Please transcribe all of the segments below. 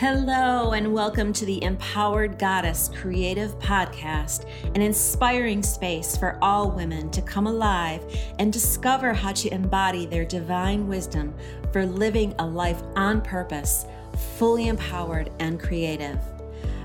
Hello, and welcome to the Empowered Goddess Creative Podcast, an inspiring space for all women to come alive and discover how to embody their divine wisdom for living a life on purpose, fully empowered and creative.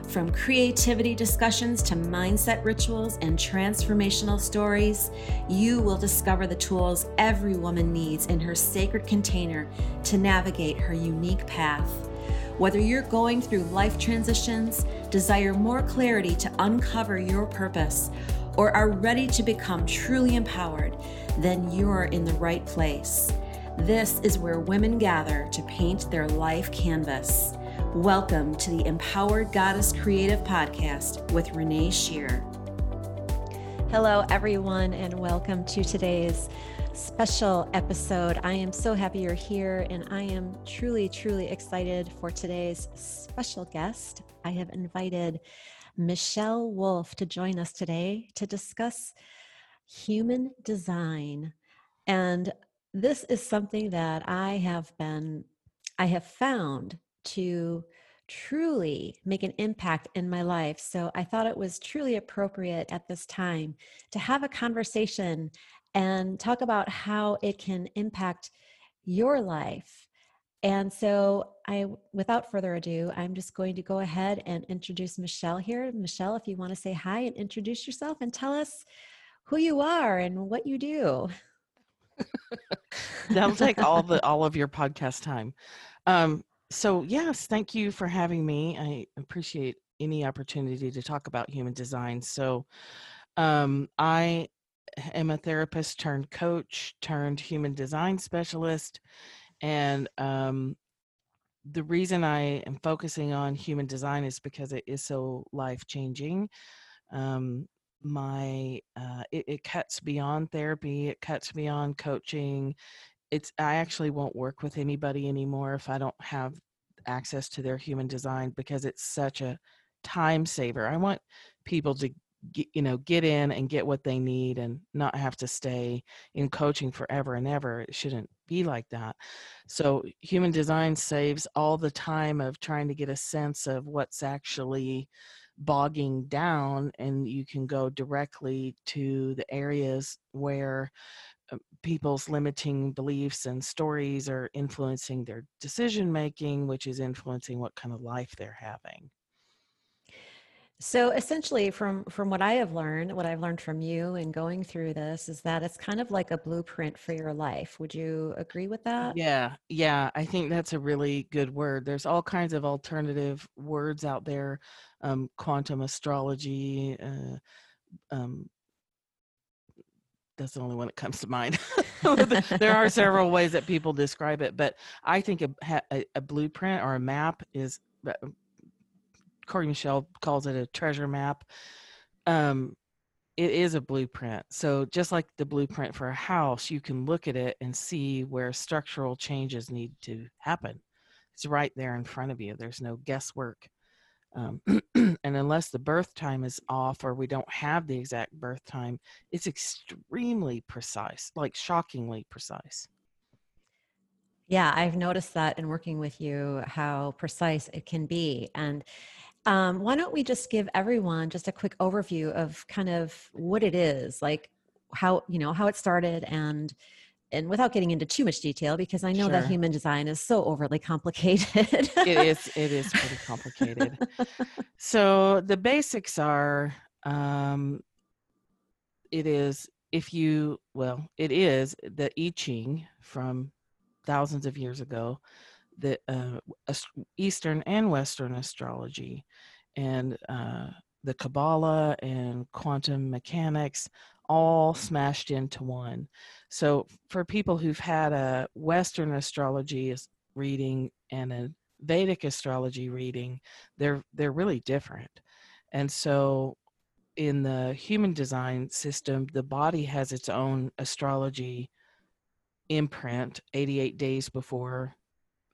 From creativity discussions to mindset rituals and transformational stories, you will discover the tools every woman needs in her sacred container to navigate her unique path. Whether you're going through life transitions, desire more clarity to uncover your purpose, or are ready to become truly empowered, then you're in the right place. This is where women gather to paint their life canvas. Welcome to the Empowered Goddess Creative Podcast with Renee Shear. Hello, everyone, and welcome to today's special episode. I am so happy you're here, and I am truly, truly excited for today's special guest. I have invited Michelle Wolf to join us today to discuss human design. And this is something that I have been, I have found to truly make an impact in my life. So I thought it was truly appropriate at this time to have a conversation and talk about how it can impact your life. And so, I, without further ado, I'm just going to go ahead and introduce Michelle here. Michelle, if you want to say hi and introduce yourself and tell us who you are and what you do. That'll take all the all of your podcast time. Um, so yes, thank you for having me. I appreciate any opportunity to talk about human design. So um, I am a therapist turned coach turned human design specialist. And um, the reason I am focusing on human design is because it is so life changing. Um, my uh, it, it cuts beyond therapy, it cuts beyond coaching. It's I actually won't work with anybody anymore if I don't have access to their human design because it's such a time saver. I want people to get, you know get in and get what they need and not have to stay in coaching forever and ever it shouldn't be like that. So human design saves all the time of trying to get a sense of what's actually bogging down and you can go directly to the areas where uh, people's limiting beliefs and stories are influencing their decision making which is influencing what kind of life they're having so essentially from from what I have learned, what I've learned from you and going through this is that it's kind of like a blueprint for your life. Would you agree with that? Yeah. Yeah, I think that's a really good word. There's all kinds of alternative words out there. Um, quantum astrology, uh, um, that's the only one that comes to mind. there are several ways that people describe it, but I think a, a, a blueprint or a map is Cory Michelle calls it a treasure map. Um, it is a blueprint. So just like the blueprint for a house, you can look at it and see where structural changes need to happen. It's right there in front of you. There's no guesswork. Um, and unless the birth time is off or we don't have the exact birth time, it's extremely precise, like shockingly precise. Yeah, I've noticed that in working with you, how precise it can be. And um, why don't we just give everyone just a quick overview of kind of what it is, like how you know how it started, and and without getting into too much detail, because I know sure. that human design is so overly complicated. it is. It is pretty complicated. so the basics are, um, it is if you well, it is the I Ching from thousands of years ago the uh, Eastern and Western astrology, and uh, the Kabbalah and quantum mechanics all smashed into one. So for people who've had a Western astrology reading and a Vedic astrology reading, they're they're really different. And so in the human design system, the body has its own astrology imprint 88 days before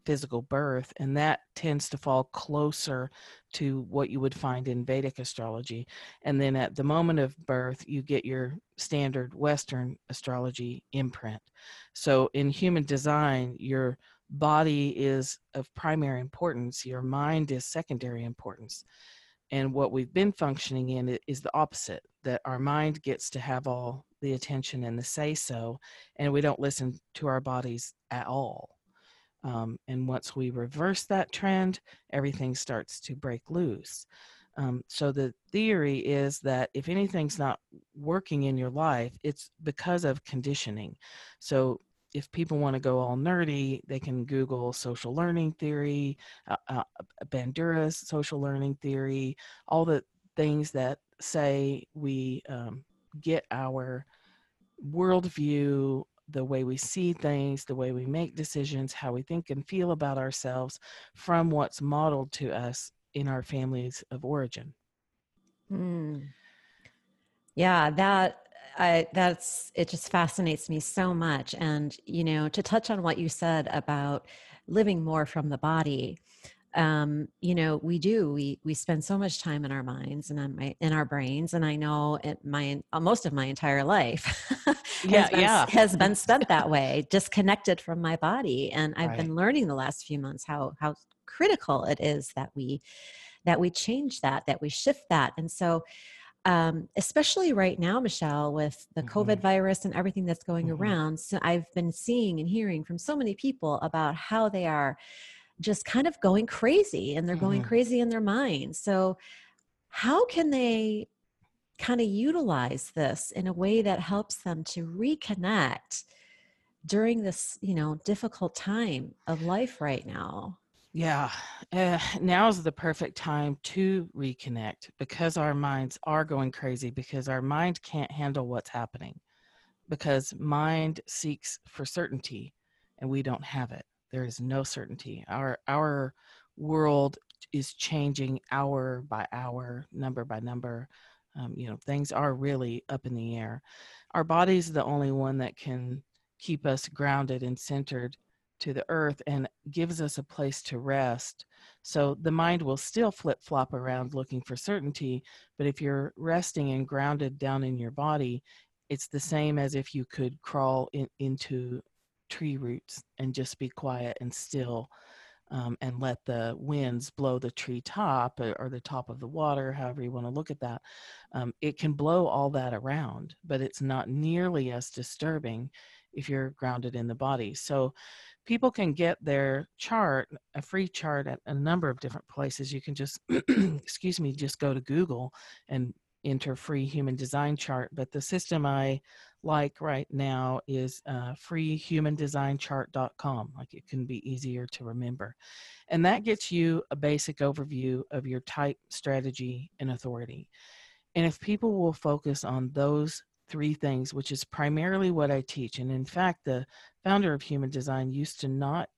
physical birth, and that tends to fall closer to what you would find in Vedic astrology. And then at the moment of birth, you get your standard Western astrology imprint. So in human design, your body is of primary importance, your mind is secondary importance. And what we've been functioning in is the opposite that our mind gets to have all the attention and the say so, and we don't listen to our bodies at all. Um, and once we reverse that trend, everything starts to break loose. Um, so the theory is that if anything's not working in your life, it's because of conditioning. So if people want to go all nerdy, they can Google social learning theory, uh, uh, Bandura's social learning theory, all the things that say we um, get our worldview, the way we see things, the way we make decisions, how we think and feel about ourselves from what's modeled to us in our families of origin. Mm. Yeah, that I that's it just fascinates me so much and you know to touch on what you said about living more from the body um, you know, we do. We we spend so much time in our minds and on my in our brains, and I know it, my uh, most of my entire life yeah, has, been, yeah. has been spent that way, disconnected from my body. And I've right. been learning the last few months how how critical it is that we that we change that, that we shift that, and so. Um, especially right now, Michelle, with the mm-hmm. COVID virus and everything that's going mm-hmm. around. So I've been seeing and hearing from so many people about how they are just kind of going crazy and they're mm-hmm. going crazy in their mind. So, how can they kind of utilize this in a way that helps them to reconnect during this, you know, difficult time of life right now? Yeah, uh, now is the perfect time to reconnect because our minds are going crazy because our mind can't handle what's happening because mind seeks for certainty and we don't have it there is no certainty. Our our world is changing hour by hour number by number. Um, you know things are really up in the air. Our body is the only one that can keep us grounded and centered to the earth and gives us a place to rest. So the mind will still flip flop around looking for certainty but if you're resting and grounded down in your body it's the same as if you could crawl in, into tree roots and just be quiet and still um, and let the winds blow the tree top or, or, the top of the water, however you want to look at that. Um, it can blow all that around, but it's not nearly as disturbing if you're grounded in the body. So people can get their chart, a free chart at a number of different places. You can just, excuse me, just go to Google and enter free human design chart. But the system I like right now is uh, freehumandesignchart.com. Like it can be easier to remember. And that gets you a basic overview of your type, strategy, and authority. And if people will focus on those three things, which is primarily what I teach, and in fact, the founder of Human Design used to not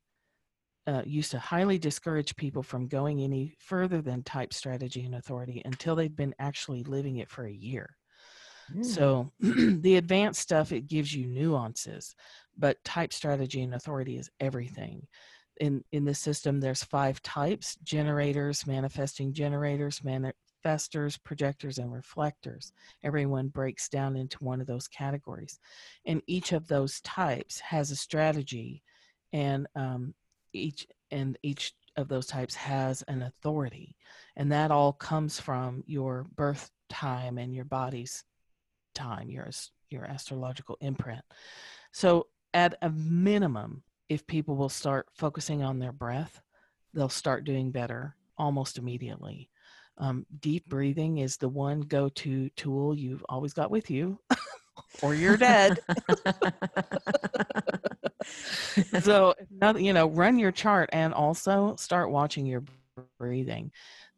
uh, used to highly discourage people from going any further than type strategy and authority until they've been actually living it for a year Mm. So the advanced stuff, it gives you nuances, but type strategy and authority is everything. In, in the system, there's five types, generators, manifesting generators, manifestors, projectors, and reflectors. Everyone breaks down into one of those categories. And each of those types has a strategy and um, each and each of those types has an authority and that all comes from your birth time and your body's time, your your astrological imprint. So at a minimum, if people will start focusing on their breath, they'll start doing better almost immediately. Um, deep breathing is the one go-to tool you've always got with you, or you're dead. so, you know, run your chart and also start watching your breathing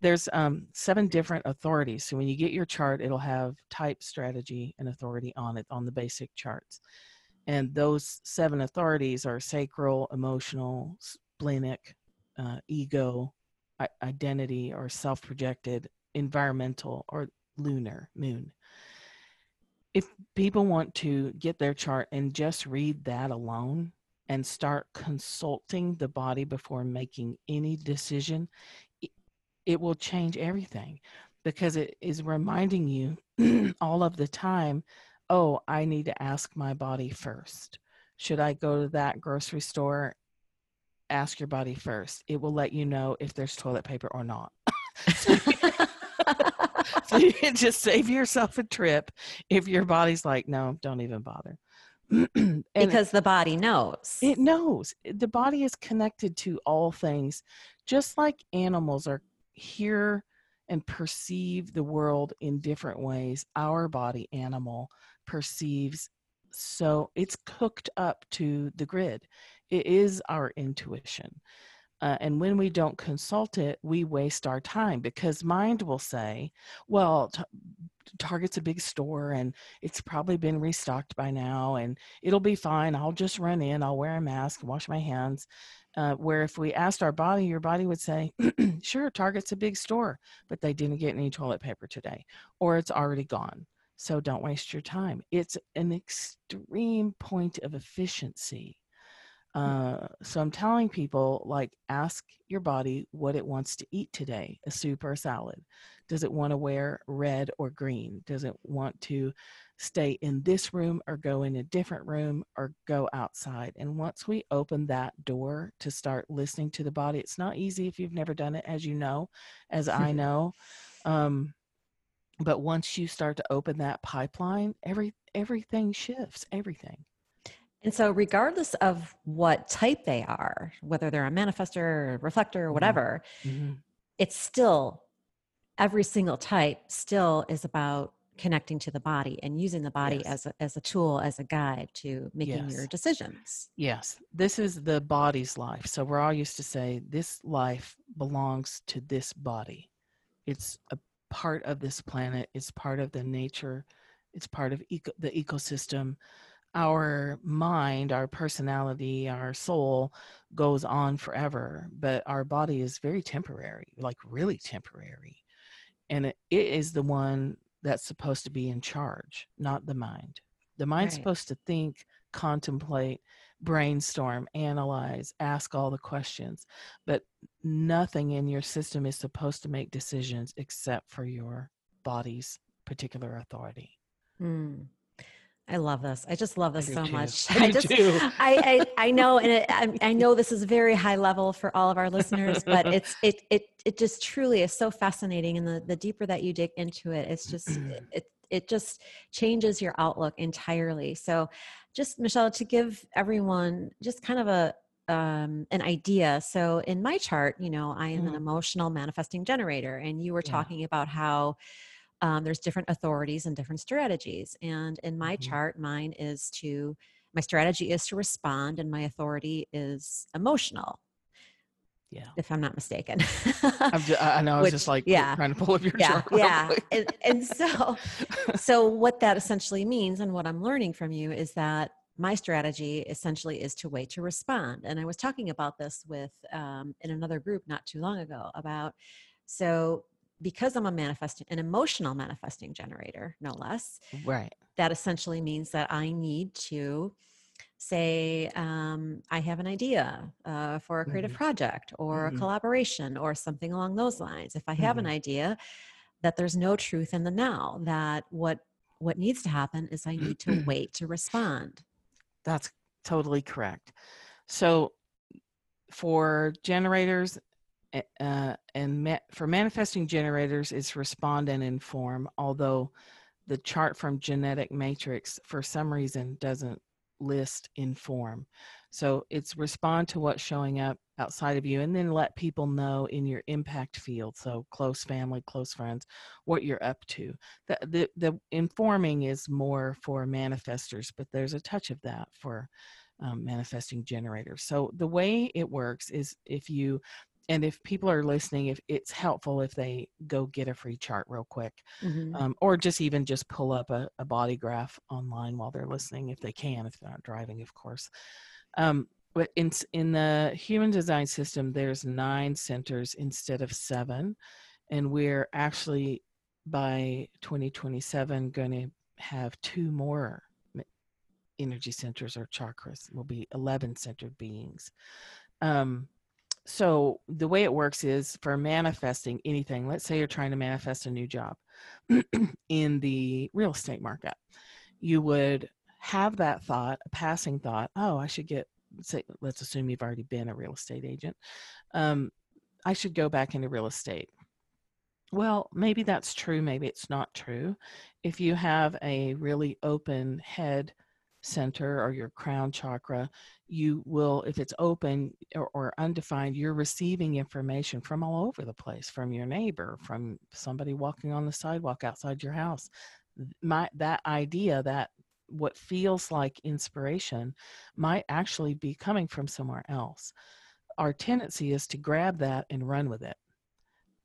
there's um, seven different authorities. So when you get your chart, it'll have type, strategy, and authority on it on the basic charts. And those seven authorities are sacral, emotional, splenic, uh, ego, identity, or self projected, environmental, or lunar, moon. If people want to get their chart and just read that alone, and start consulting the body before making any decision, it will change everything because it is reminding you all of the time oh, I need to ask my body first. Should I go to that grocery store ask your body first. It will let you know if there's toilet paper or not. so you can just save yourself a trip if your body's like, no, don't even bother. because the body knows. It knows. The body is connected to all things, just like animals are here and perceive the world in different ways. Our body, animal, perceives so it's cooked up to the grid. It is our intuition. Uh, and when we don't consult it, we waste our time because mind will say, well, t- Target's a big store and it's probably been restocked by now and it'll be fine. I'll just run in, I'll wear a mask, wash my hands. Uh, where if we asked our body, your body would say, sure, Target's a big store, but they didn't get any toilet paper today, or it's already gone. So don't waste your time. It's an extreme point of efficiency uh, so I'm telling people like ask your body what it wants to eat today, a soup or a salad. Does it want to wear red or green? Does it want to stay in this room or go in a different room or go outside? And once we open that door to start listening to the body, it's not easy if you've never done it, as you know, as I know. Um, but once you start to open that pipeline, every everything shifts, everything. And so, regardless of what type they are, whether they're a manifester, or reflector, or mm-hmm. whatever, mm-hmm. it's still every single type still is about connecting to the body and using the body yes. as a, as a tool as a guide to making yes. your decisions yes this is the body's life so we're all used to say this life belongs to this body it's a part of this planet it's part of the nature it's part of eco- the ecosystem our mind, our personality, our soul goes on forever, but our body is very temporary, like really temporary. And it, it is the one that's supposed to be in charge, not the mind. The mind's right. supposed to think, contemplate, brainstorm, analyze, ask all the questions, but nothing in your system is supposed to make decisions except for your body's particular authority. Mm. I love this. I just love this so too. much. I, I just, I, I, I, know, and it, I, I, know this is very high level for all of our listeners, but it's, it, it, it just truly is so fascinating. And the, the deeper that you dig into it, it's just, it, it just changes your outlook entirely. So just Michelle, to give everyone just kind of a, um, an idea. So in my chart, you know, I am mm-hmm. an emotional manifesting generator and you were yeah. talking about how, um, there's different authorities and different strategies. And in my mm-hmm. chart, mine is to, my strategy is to respond, and my authority is emotional. Yeah. If I'm not mistaken. I'm just, i know. I was Which, just like yeah, trying to pull up your yeah, chart. Yeah. and, and so, so what that essentially means, and what I'm learning from you, is that my strategy essentially is to wait to respond. And I was talking about this with um, in another group not too long ago about so because I'm a manifesting, an emotional manifesting generator, no less. Right. That essentially means that I need to say, um, I have an idea uh, for a creative mm-hmm. project or mm-hmm. a collaboration or something along those lines. If I have mm-hmm. an idea, that there's no truth in the now. That what what needs to happen is I need to wait to respond. That's totally correct. So for generators uh, and ma- for manifesting generators it's respond and inform although the chart from genetic matrix for some reason doesn't list inform so it's respond to what's showing up outside of you and then let people know in your impact field so close family close friends what you're up to the, the, the informing is more for manifestors but there's a touch of that for um, manifesting generators. So the way it works is if you and if people are listening if it's helpful if they go get a free chart real quick mm-hmm. um, or just even just pull up a, a, body graph online while they're listening if they can if they're not driving of course um, but in, in the human design system there's nine centers instead of seven and we're actually by 2027 going to have two more energy centers or chakras will be 11 centered beings um, so the way it works is for manifesting anything let's say you're trying to manifest a new job in the real estate market you would have that thought a passing thought oh i should get say let's assume you've already been a real estate agent um, i should go back into real estate. Well maybe that's true maybe it's not true. If you have a really open head center or your crown chakra you will if it's open or, or, undefined you're receiving information from all over the place from your neighbor from somebody walking on the sidewalk outside your house my that idea that what feels like inspiration might actually be coming from somewhere else. Our tendency is to grab that and run with it.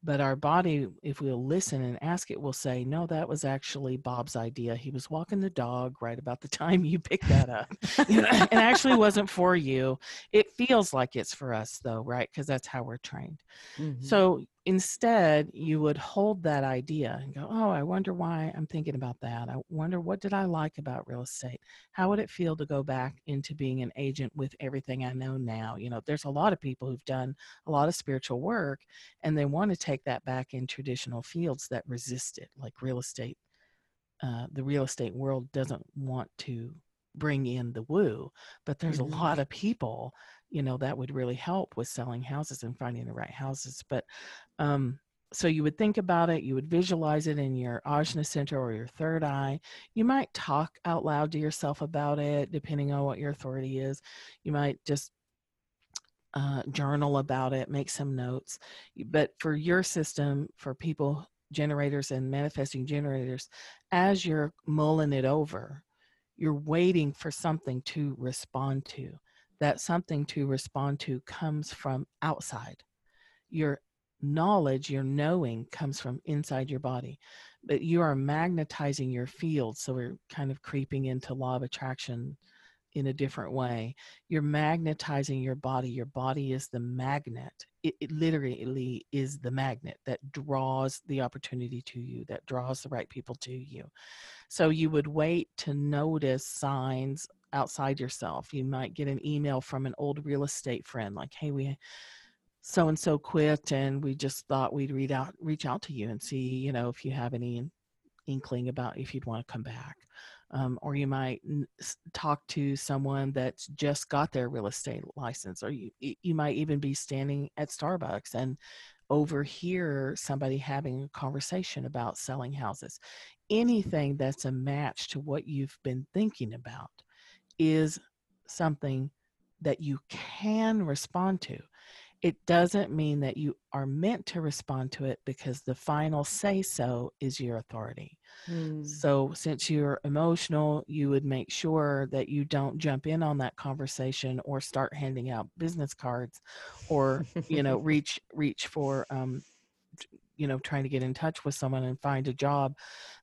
But our body, if we'll listen and ask it, will say, No, that was actually Bob's idea. He was walking the dog right about the time you picked that up. you know, it actually wasn't for you. It feels like it's for us, though, right? Because that's how we're trained. Mm-hmm. So instead you would hold that idea and go oh i wonder why i'm thinking about that. I wonder what did i like about real estate? How would it feel to go back into being an agent with everything i know now? You know there's a lot of people who've done a lot of spiritual work and they want to take that back in traditional fields that resist it like real estate uh, the real estate world doesn't want to bring in the woo but there's mm-hmm. a lot of people you know that would really help with selling houses and finding the right houses but um so you would think about it you would visualize it in your ajna center or your third eye. You might talk out loud to yourself about it depending on what your authority is. You might just uh, journal about it make some notes. But for your system for people generators and manifesting generators as you're mulling it over you're waiting for something to respond to that something to respond to comes from outside. Your knowledge, your knowing comes from inside your body, but you are magnetizing your field. So we're kind of creeping into law of attraction in a different way. You're magnetizing your body. Your body is the magnet. It, it, literally is the magnet that draws the opportunity to you, that draws the right people to you. So you would wait to notice signs outside yourself. You might get an email from an old real estate friend like, "Hey, we so and so quit and we just thought we'd read out reach out to you and see, you know, if you have any inkling about if you'd want to come back." Um, or you might n- talk to someone that's just got their real estate license or you you might even be standing at Starbucks and overhear somebody having a conversation about selling houses anything that's a match to what you've been thinking about is something that you can respond to. It doesn't mean that you are meant to respond to it because the final say so is your authority. Mm. So, since you're emotional, you would make sure that you don't jump in on that conversation or start handing out business cards or, you know, reach reach for um, you know trying to get in touch with someone and find a job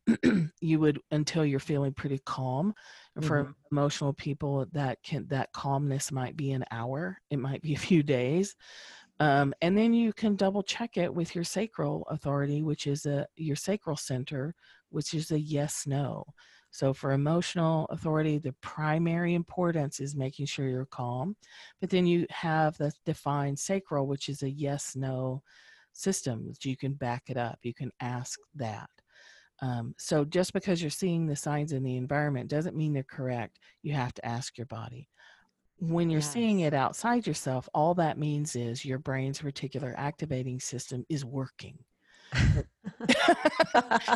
you would until you're feeling pretty calm. For mm-hmm. emotional people that can that calmness might be an hour it might be a few days um, and then you can double check it with your sacral authority which is a your sacral center which is a yes no. So for emotional authority the primary importance is making sure you're calm but then you have the defined sacral which is a yes no systems you can back it up you can ask that um, so just because you're seeing the signs in the environment doesn't mean they're correct you have to ask your body when you're yes. seeing it outside yourself all that means is your brain's reticular activating system is working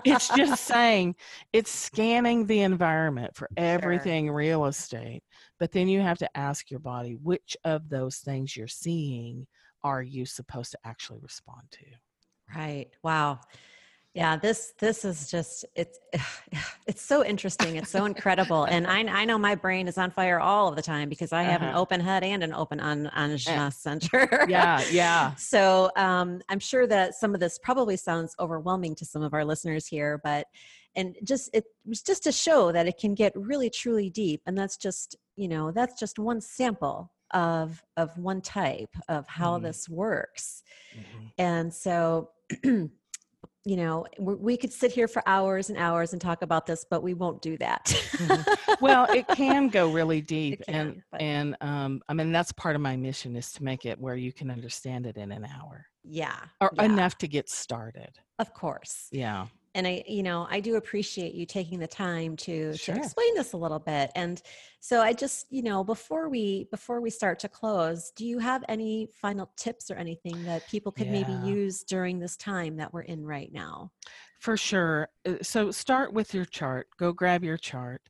it's just saying it's scanning the environment for everything sure. real estate but then you have to ask your body which of those things you're seeing are you supposed to actually respond to right wow yeah this this is just it's it's so interesting it's so incredible and I, I know my brain is on fire all of the time because i have uh-huh. an open head and an open on ajna eh. center yeah yeah so um, i'm sure that some of this probably sounds overwhelming to some of our listeners here but and just it was just to show that it can get really truly deep and that's just you know that's just one sample of of one type of how mm-hmm. this works mm-hmm. and so you know we could sit here for hours and hours and talk about this but we won't do that mm-hmm. well it can go really deep can, and but. and um i mean that's part of my mission is to make it where you can understand it in an hour yeah or yeah. enough to get started of course yeah and I, you know, I do appreciate you taking the time to Sure. to explain this a little bit. And so I just, you know, before we before we start to close, do you have any final tips or anything that people could maybe use during this time that we're in right now? For sure. Uh, So start with your chart. Go grab your chart.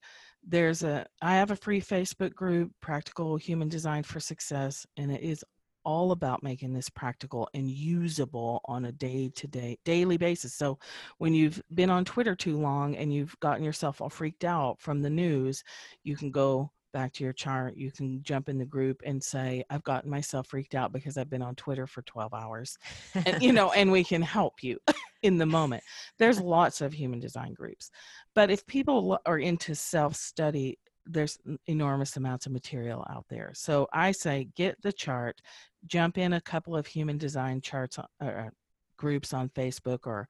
There's a I have a free Facebook group, Practical Human Design for Success, and it is all about making this practical and usable on a day-to-day daily basis. So when you've been on Twitter too long and you've gotten yourself all freaked out from the news, you can go back to your chart. You can jump in the group and say, I've gotten myself freaked out because I've been on Twitter for 12 hours. And you know, and we can help you in the moment. There's lots of human design groups. But if people are into self-study, there's enormous amounts of material out there. So I say get the chart, jump in a couple of human design charts uh, uh, groups on Facebook or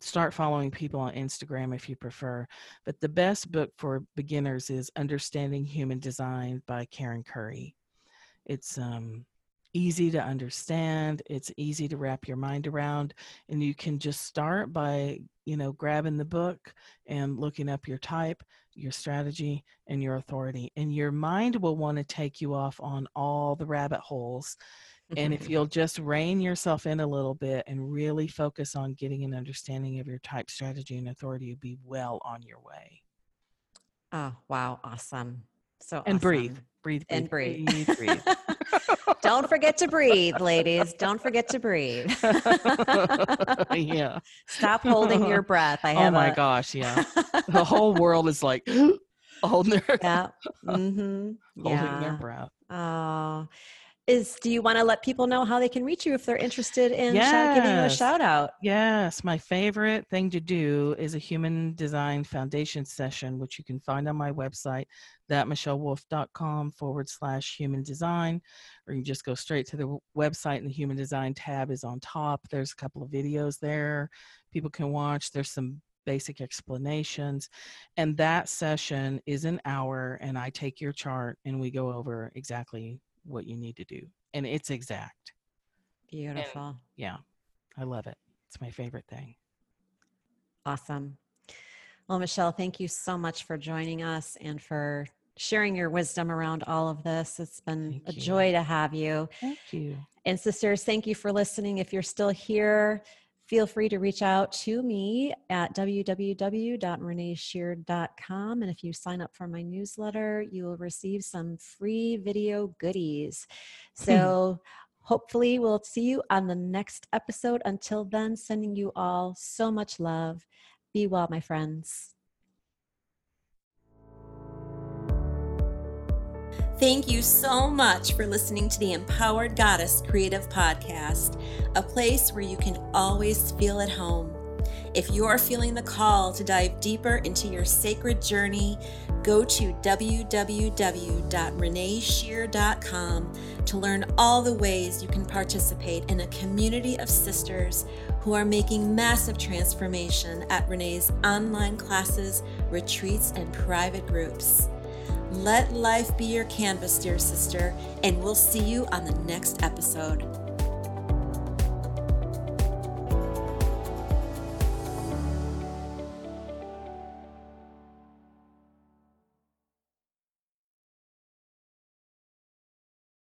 start following people on Instagram if you prefer. But the best book for beginners is Understanding Human Design by Karen Curry. It's um, easy to understand, it's easy to wrap your mind around, and you can just start by, you know, grabbing the book and looking up your type, your strategy, and your authority. And your mind will want to take you off on all the rabbit holes and if you'll just rein yourself in a little bit and really focus on getting an understanding of your type strategy and authority, you'll be well on your way. oh, wow, awesome. So And breathe, awesome. breathe, and breathe. breathe, breathe. Don't forget to breathe, ladies. Don't forget to breathe. yeah. Stop holding your breath. I have. Oh my a- gosh. Yeah. The whole world is like holding their, yeah. Mm-hmm. holding their breath. Oh, is do you want to let people know how they can reach you if they're interested in shout, giving you a shout out? Yes, my favorite thing to do is a human design foundation session, which you can find on my website, thatmichellewolf.com forward slash human design, or you can just go straight to the website and the human design tab is on top. There's a couple of videos there people can watch. There's some basic explanations. And that session is an hour, and I take your chart and we go over exactly what you need to do. And it's exact. Beautiful. Yeah, I love it. It's my favorite thing. Awesome. Well, Michelle, thank you so much for joining us and for sharing your wisdom around all of this. It's been Thank a you. joy to have you. Thank you. And sisters, thank you for listening. If you're still here, feel free to reach out to me at www.reneeshear.com. And if you sign up for my newsletter, you will receive some free video goodies. Hmm. So hopefully, we'll see you on the next episode. Until then, sending you all so much love. Be well, my friends. Thank you so much for listening to the Empowered Goddess Creative Podcast, a place where you can always feel at home. If you're feeling the call to dive deeper into your sacred journey, go to www.reneeshear.com to learn all the ways you can participate in a community of sisters who are making massive transformation at Renee's online classes, retreats, and private groups. Let life be your canvas, dear sister, and we'll see you on the next episode.